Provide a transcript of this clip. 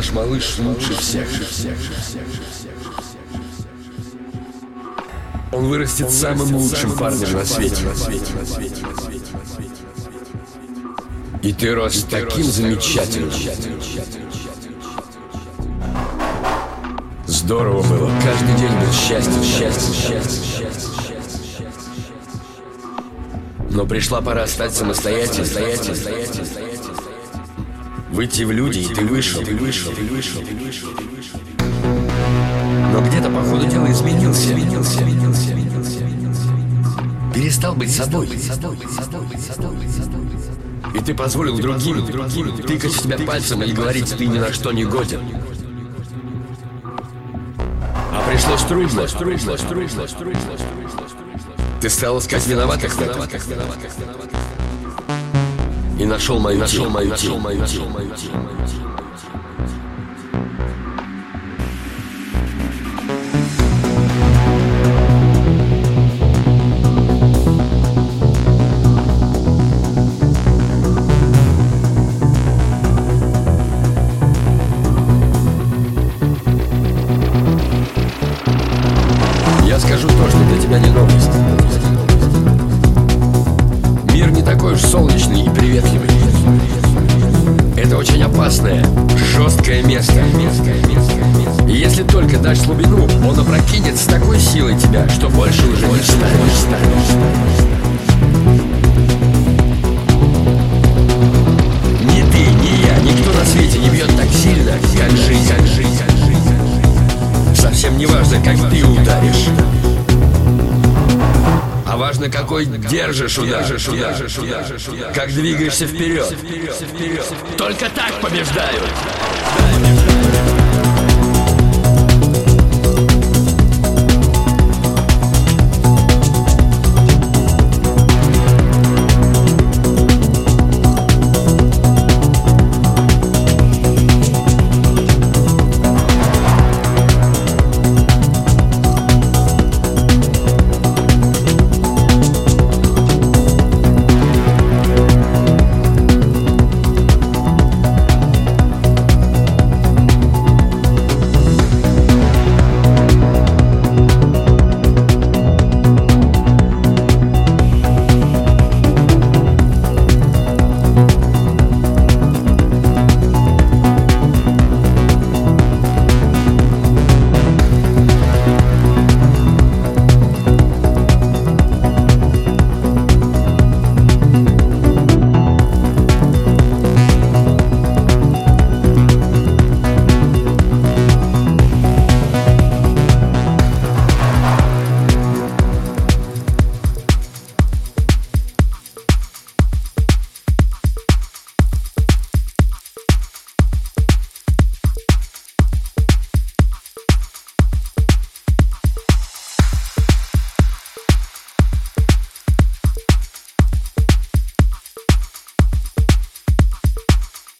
наш малыш лучше всех. Он вырастет самым лучшим парнем на свете. И ты рос таким замечательным. Здорово было. Каждый день был счастье, счастье, счастье, счастье. Но пришла пора стать самостоятельным. Выйти в люди, и ты вышел, ты вышел, ты вышел, ты вышел, ты вышел. Но где-то, по ходу дела, изменился, изменился, изменился, изменился. Перестал быть собой. И ты позволил другим, другим тыкать в тебя пальцем и говорить, ты ни на что не годен. А пришлось трудно, трудно, трудно, трудно, Ты стал искать виноватых в этом. И нашел мою, нашел мою, нашел мою, нашел мою, нашел мою. Я скажу то, что для тебя не новость. Такой уж солнечный и приветливый. Это очень опасное, жесткое место. И если только дашь слабину, он опрокинет с такой силой тебя, что больше уже не встанешь. Ни ты, ни я, никто на свете не бьет так сильно, как жизнь. Совсем не важно, как ты важно, какой держишь удар, держишь удар, держишь удар, как двигаешься вперед. Только так побеждают.